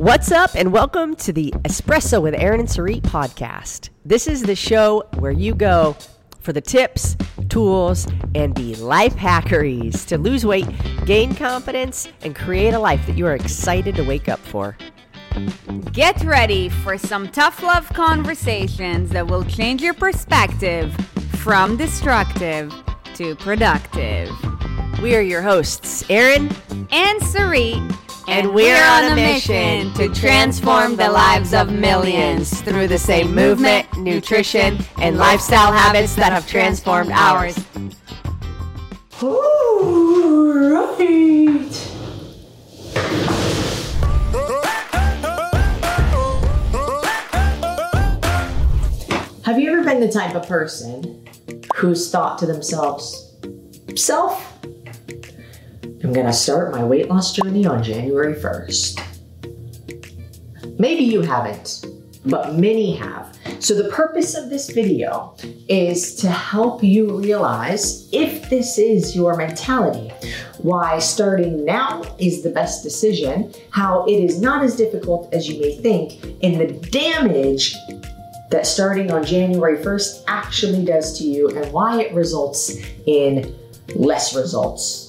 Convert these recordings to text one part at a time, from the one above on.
What's up, and welcome to the Espresso with Erin and Sarit podcast. This is the show where you go for the tips, tools, and the life hackeries to lose weight, gain confidence, and create a life that you are excited to wake up for. Get ready for some tough love conversations that will change your perspective from destructive to productive. We are your hosts, Erin and Sarit and we're on a mission to transform the lives of millions through the same movement, nutrition, and lifestyle habits that have transformed ours. All right. Have you ever been the type of person who's thought to themselves, self, I'm gonna start my weight loss journey on January 1st. Maybe you haven't, but many have. So, the purpose of this video is to help you realize if this is your mentality, why starting now is the best decision, how it is not as difficult as you may think, and the damage that starting on January 1st actually does to you, and why it results in less results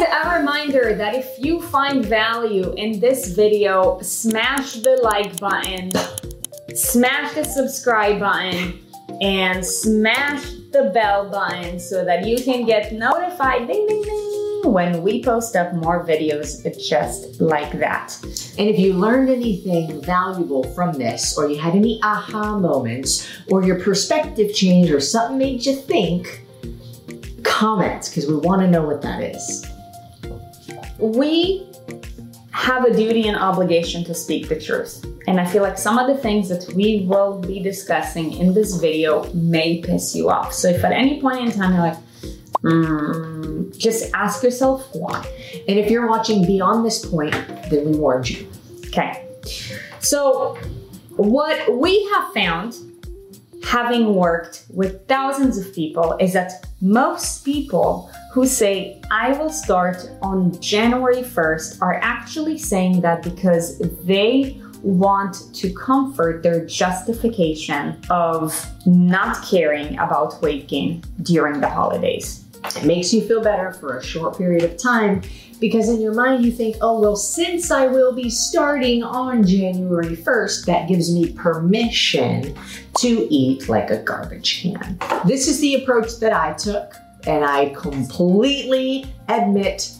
and a reminder that if you find value in this video, smash the like button, smash the subscribe button, and smash the bell button so that you can get notified ding, ding, ding, when we post up more videos just like that. And if you learned anything valuable from this, or you had any aha moments, or your perspective changed, or something made you think, comment because we want to know what that is we have a duty and obligation to speak the truth. And I feel like some of the things that we will be discussing in this video may piss you off. So if at any point in time you're like, mm, just ask yourself why. And if you're watching beyond this point, then we warned you. Okay. So what we have found having worked with thousands of people is that most people who say, I will start on January 1st, are actually saying that because they want to comfort their justification of not caring about weight gain during the holidays. It makes you feel better for a short period of time because in your mind you think, oh, well, since I will be starting on January 1st, that gives me permission to eat like a garbage can. This is the approach that I took and I completely admit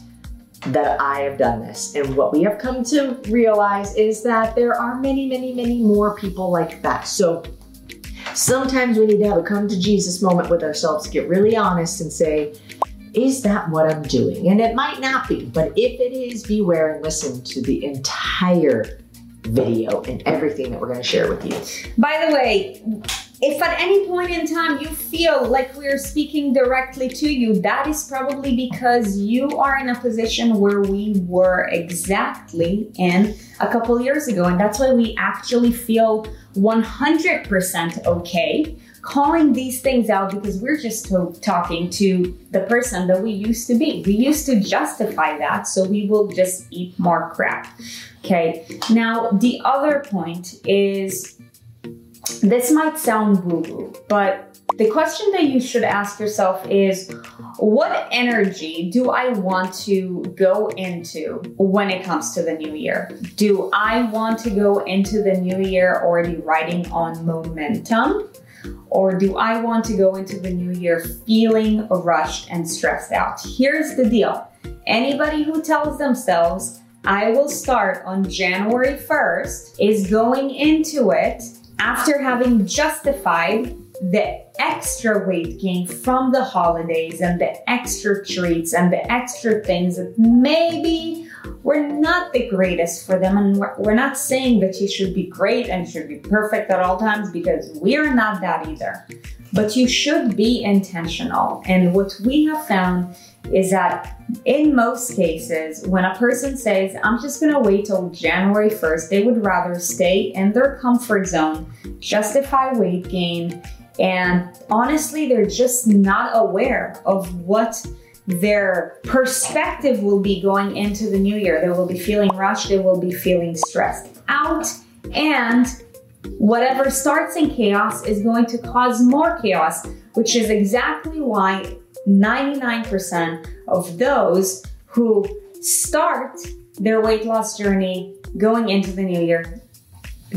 that I have done this. And what we have come to realize is that there are many, many, many more people like that. So sometimes we need to have a come to Jesus moment with ourselves, get really honest and say, is that what I'm doing? And it might not be, but if it is, beware and listen to the entire video and everything that we're going to share with you. By the way, if at any point in time you feel like we're speaking directly to you, that is probably because you are in a position where we were exactly in a couple years ago. And that's why we actually feel 100% okay calling these things out because we're just talking to the person that we used to be. We used to justify that, so we will just eat more crap. Okay, now the other point is this might sound woo woo, but the question that you should ask yourself is what energy do I want to go into when it comes to the new year? Do I want to go into the new year already riding on momentum? Or do I want to go into the new year feeling rushed and stressed out? Here's the deal anybody who tells themselves, I will start on January 1st, is going into it after having justified the extra weight gain from the holidays and the extra treats and the extra things that maybe were not the greatest for them. And we're not saying that you should be great and should be perfect at all times because we're not that either. But you should be intentional. And what we have found is that in most cases, when a person says, I'm just gonna wait till January 1st, they would rather stay in their comfort zone, justify weight gain, and honestly, they're just not aware of what their perspective will be going into the new year. They will be feeling rushed, they will be feeling stressed out, and whatever starts in chaos is going to cause more chaos, which is exactly why 99% of those who start their weight loss journey going into the new year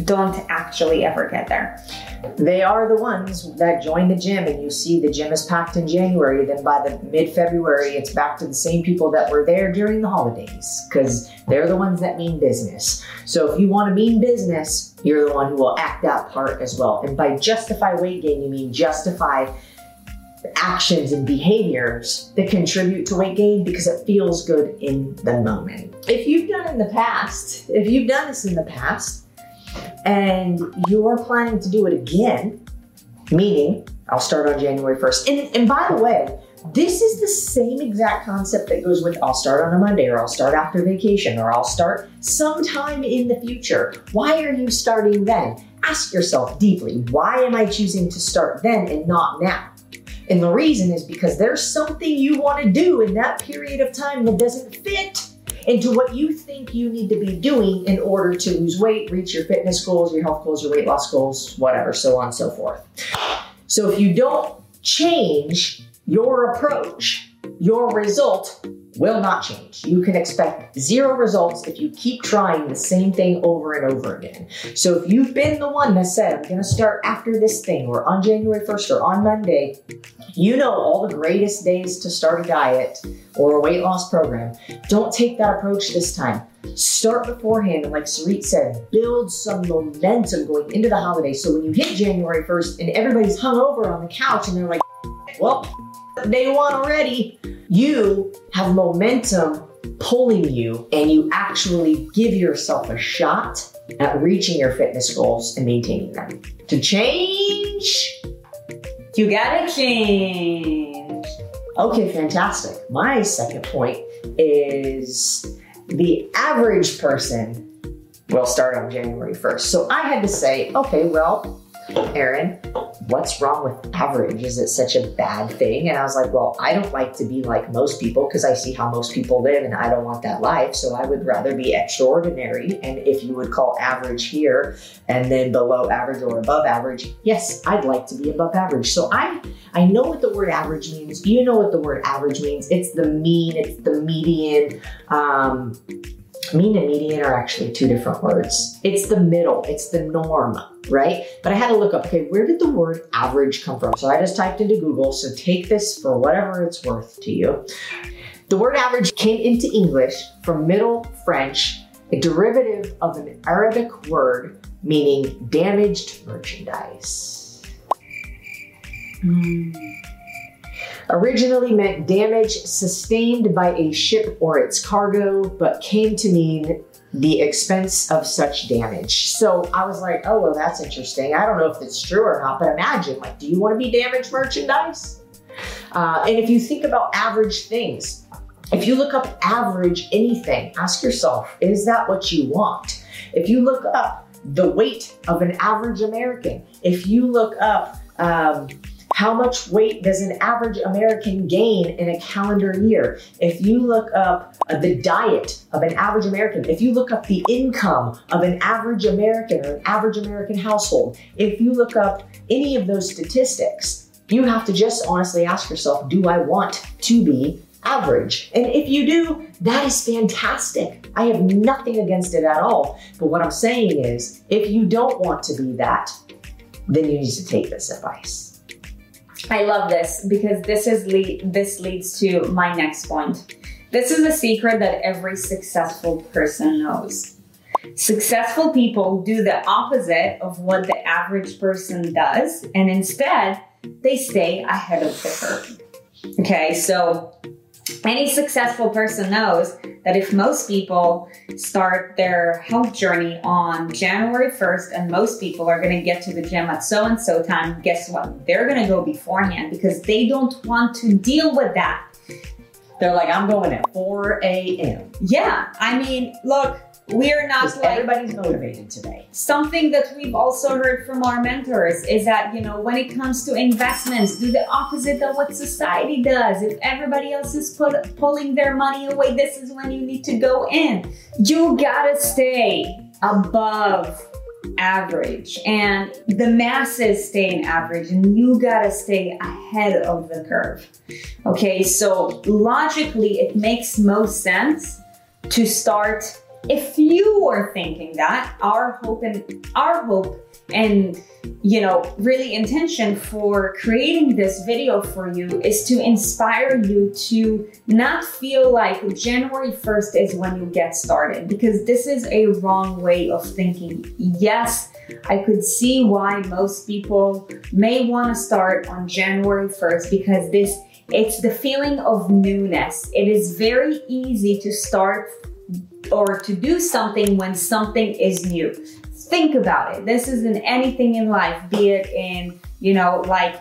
don't actually ever get there. They are the ones that join the gym, and you see the gym is packed in January. Then by the mid February, it's back to the same people that were there during the holidays because they're the ones that mean business. So if you want to mean business, you're the one who will act that part as well. And by justify weight gain, you mean justify actions and behaviors that contribute to weight gain because it feels good in the moment. If you've done in the past, if you've done this in the past, and you're planning to do it again, meaning I'll start on January 1st. And, and by the way, this is the same exact concept that goes with I'll start on a Monday or I'll start after vacation or I'll start sometime in the future. Why are you starting then? Ask yourself deeply, why am I choosing to start then and not now? And the reason is because there's something you want to do in that period of time that doesn't fit into what you think you need to be doing in order to lose weight, reach your fitness goals, your health goals, your weight loss goals, whatever, so on and so forth. So if you don't change your approach, your result will not change. You can expect zero results if you keep trying the same thing over and over again. So if you've been the one that said, I'm going to start after this thing or on January 1st or on Monday, you know all the greatest days to start a diet or a weight loss program. Don't take that approach this time. Start beforehand, and like Sarit said, build some momentum going into the holidays. So when you hit January 1st and everybody's hung over on the couch and they're like, well, day one already, you have momentum pulling you and you actually give yourself a shot at reaching your fitness goals and maintaining them. To change, you gotta change. Okay, fantastic. My second point is the average person will start on January 1st. So I had to say, okay, well, Erin, what's wrong with average? Is it such a bad thing? And I was like, well, I don't like to be like most people because I see how most people live and I don't want that life. So I would rather be extraordinary. And if you would call average here and then below average or above average, yes, I'd like to be above average. So I I know what the word average means. You know what the word average means. It's the mean, it's the median. Um, mean and median are actually two different words. It's the middle, it's the norm, right? But I had to look up, okay, where did the word average come from? So I just typed into Google. So take this for whatever it's worth to you. The word average came into English from Middle French, a derivative of an Arabic word meaning damaged merchandise. Mm originally meant damage sustained by a ship or its cargo, but came to mean the expense of such damage. So I was like, oh, well, that's interesting. I don't know if it's true or not, but imagine, like, do you want to be damaged merchandise? Uh, and if you think about average things, if you look up average anything, ask yourself, is that what you want? If you look up the weight of an average American, if you look up, um, how much weight does an average American gain in a calendar year? If you look up uh, the diet of an average American, if you look up the income of an average American or an average American household, if you look up any of those statistics, you have to just honestly ask yourself, do I want to be average? And if you do, that is fantastic. I have nothing against it at all. But what I'm saying is, if you don't want to be that, then you need to take this advice. I love this because this is lead, this leads to my next point. This is a secret that every successful person knows. Successful people do the opposite of what the average person does, and instead they stay ahead of the curve. Okay, so any successful person knows that if most people start their health journey on January 1st and most people are going to get to the gym at so and so time, guess what? They're going to go beforehand because they don't want to deal with that. They're like, I'm going at 4 a.m. Yeah, I mean, look, we're not Because like everybody's motivated today. something that we've also heard from our mentors is that you know when it comes to investments do the opposite of what society does. If everybody else is put, pulling their money away this is when you need to go in. You gotta stay above average and the masses stay in average and you gotta stay ahead of the curve. Okay so logically it makes most sense to start if you are thinking that our hope and our hope and you know really intention for creating this video for you is to inspire you to not feel like january 1st is when you get started because this is a wrong way of thinking. Yes i could see why most people may want to start on january 1st because this it's the feeling of newness. It is very easy to start or to do something when something is new. Think about it. This is in anything in life, be it in, you know, like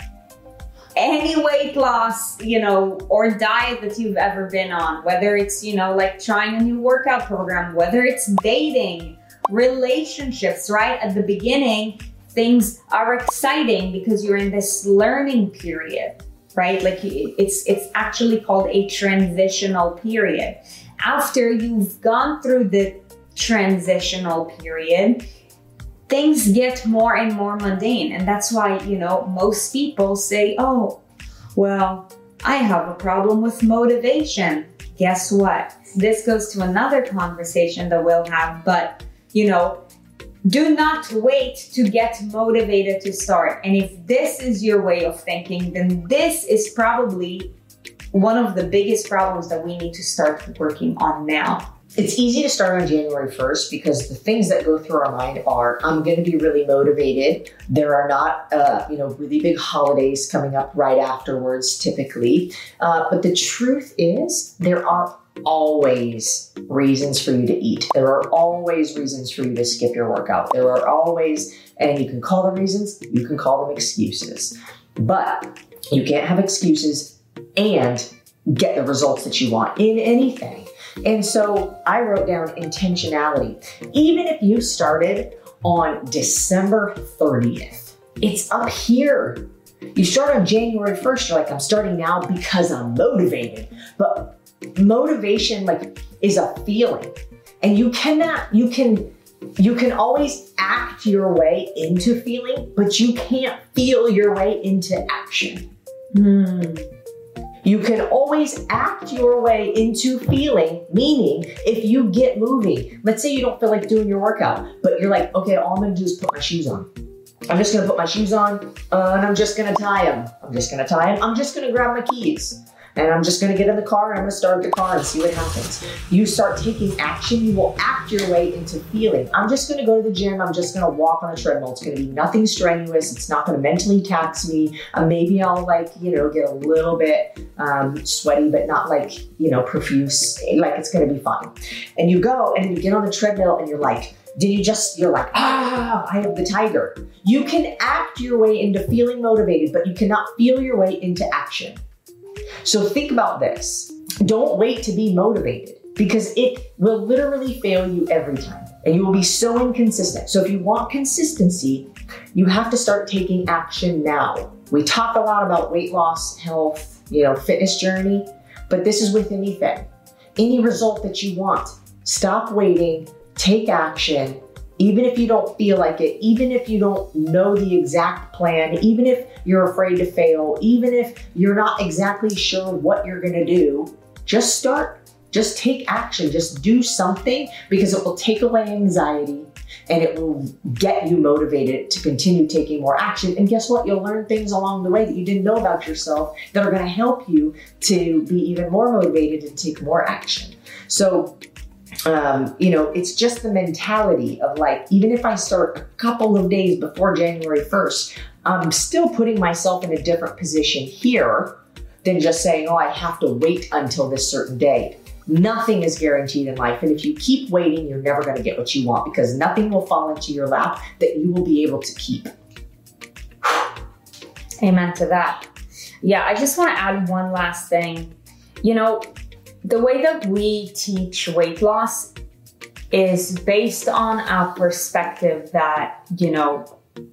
any weight loss, you know, or diet that you've ever been on, whether it's, you know, like trying a new workout program, whether it's dating, relationships, right? At the beginning, things are exciting because you're in this learning period, right? Like it's it's actually called a transitional period after you've gone through the transitional period, things get more and more mundane. And that's why, you know, most people say, oh, well, I have a problem with motivation. Guess what? This goes to another conversation that we'll have, but, you know, do not wait to get motivated to start. And if this is your way of thinking, then this is probably one of the biggest problems that we need to start working on now. It's easy to start on January 1st because the things that go through our mind are I'm going to be really motivated. There are not, uh, you know, really big holidays coming up right afterwards typically. Uh, but the truth is, there are always reasons for you to eat. There are always reasons for you to skip your workout. There are always, and you can call them reasons, you can call them excuses. But you can't have excuses and get the results that you want in anything. And so I wrote down intentionality. Even if you started on December 30th, it's up here. You start on January 1st, you're like, I'm starting now because I'm motivated. But motivation like is a feeling. And you cannot, you can you can always act your way into feeling, but you can't feel your way into action. Hmm. You can always act your way into feeling, meaning if you get moving, let's say you don't feel like doing your workout, but you're like, okay, all I'm gonna do is put my shoes on. I'm just gonna put my shoes on uh, and I'm just gonna tie them. I'm just gonna tie them. I'm just gonna grab my keys and I'm just gonna get in the car and I'm gonna start the car and see what happens. You start taking action, you will act your way into feeling. I'm just gonna go to the gym, I'm just gonna walk on a treadmill. It's gonna be nothing strenuous, it's not gonna mentally tax me. Uh, maybe I'll like, you know, get a little bit um, sweaty, but not like, you know, profuse, like it's gonna be fine. And you go and you get on the treadmill and you're like, did you just, you're like, ah, I have the tiger. You can act your way into feeling motivated, but you cannot feel your way into action. So think about this. Don't wait to be motivated because it will literally fail you every time and you will be so inconsistent. So if you want consistency, you have to start taking action now. We talk a lot about weight loss, health, you know, fitness journey, but this is with anything. Any result that you want, stop waiting, take action, even if you don't feel like it, even if you don't know the exact plan, even if you're afraid to fail, even if you're not exactly sure what you're gonna do, just start. Just take action, just do something because it will take away anxiety and it will get you motivated to continue taking more action. And guess what? You'll learn things along the way that you didn't know about yourself that are going to help you to be even more motivated and take more action. So, um, you know, it's just the mentality of like, even if I start a couple of days before January 1st, I'm still putting myself in a different position here than just saying, oh, I have to wait until this certain day. Nothing is guaranteed in life. And if you keep waiting, you're never going to get what you want because nothing will fall into your lap that you will be able to keep. Amen to that. Yeah, I just want to add one last thing. You know, the way that we teach weight loss is based on a perspective that, you know,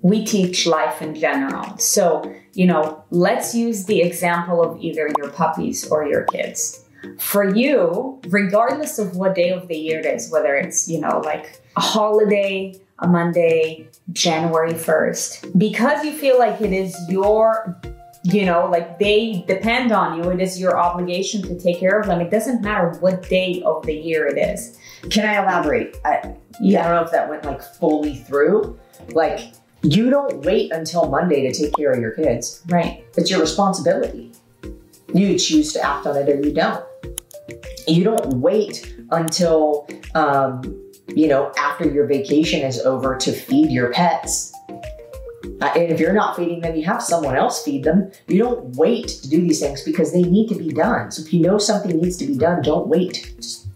we teach life in general. So, you know, let's use the example of either your puppies or your kids. For you, regardless of what day of the year it is, whether it's, you know, like a holiday, a Monday, January 1st, because you feel like it is your you know, like they depend on you. It is your obligation to take care of them. It doesn't matter what day of the year it is. Can I elaborate? I, yeah. I don't know if that went like fully through. Like, you don't wait until Monday to take care of your kids. Right. It's your responsibility. You choose to act on it or you don't. You don't wait until, um, you know, after your vacation is over to feed your pets. Uh, and if you're not feeding them, you have someone else feed them. You don't wait to do these things because they need to be done. So if you know something needs to be done, don't wait. Just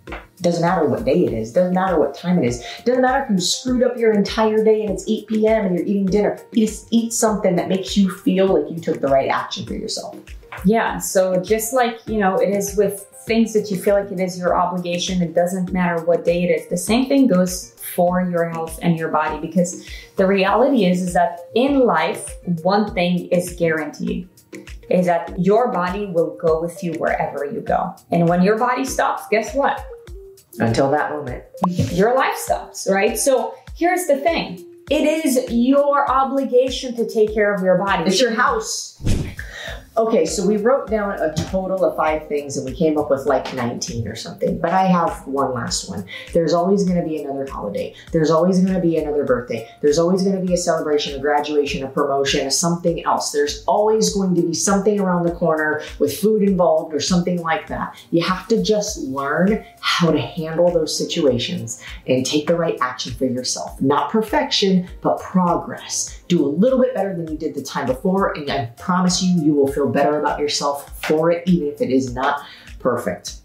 doesn't matter what day it is. Doesn't matter what time it is. Doesn't matter if you screwed up your entire day and it's 8 p.m. and you're eating dinner. Just eat something that makes you feel like you took the right action for yourself. Yeah. So just like, you know, it is with things that you feel like it is your obligation, it doesn't matter what day it is. The same thing goes for your health and your body because the reality is is that in life, one thing is guaranteed is that your body will go with you wherever you go. And when your body stops, guess what? until that moment. Your life stops, right? So here's the thing it is your obligation to take care of your body. It's your house. Okay, so we wrote down a total of five things and we came up with like 19 or something. But I have one last one. There's always going to be another holiday. There's always going to be another birthday. There's always going to be a celebration, a graduation, a promotion, something else. There's always going to be something around the corner with food involved or something like that. You have to just learn how to handle those situations and take the right action for yourself. Not perfection, but progress do a little bit better than you did the time before, and I promise you, you will feel better about yourself for it, even if it is not perfect.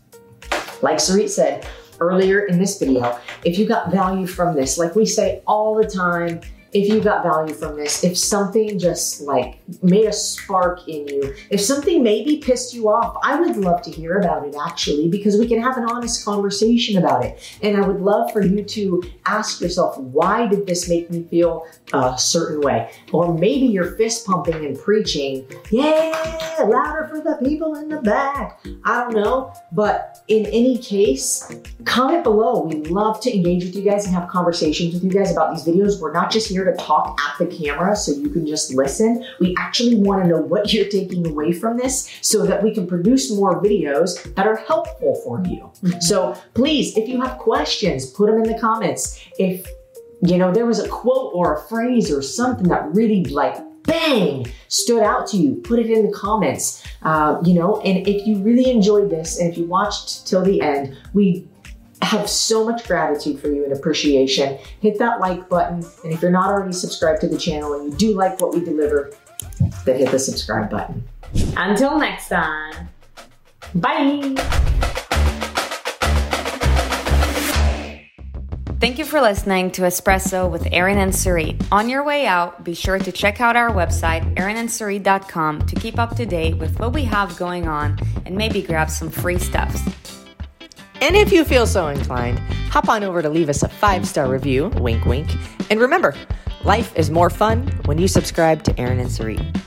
Like Sarit said earlier in this video, if you got value from this, like we say all the time, if you got value from this, if something just like made a spark in you, if something maybe pissed you off, I would love to hear about it actually, because we can have an honest conversation about it. And I would love for you to ask yourself, why did this make me feel a certain way? Or maybe you're fist pumping and preaching, yeah, louder for the people in the back. I don't know. But in any case, comment below. We love to engage with you guys and have conversations with you guys about these videos. We're not just here to talk at the camera so you can just listen. We actually want to know what you're taking away from this so that we can produce more videos that are helpful for you. Mm-hmm. So please, if you have questions, put them in the comments. If you know there was a quote or a phrase or something that really like bang stood out to you put it in the comments uh, you know and if you really enjoyed this and if you watched till the end we have so much gratitude for you and appreciation. Hit that like button. And if you're not already subscribed to the channel and you do like what we deliver, then hit the subscribe button. Until next time, bye. Thank you for listening to Espresso with Erin and Sarit. On your way out, be sure to check out our website, erinandsarit.com, to keep up to date with what we have going on and maybe grab some free stuffs. And if you feel so inclined, hop on over to leave us a five star review, wink, wink. And remember, life is more fun when you subscribe to Erin and Sarit.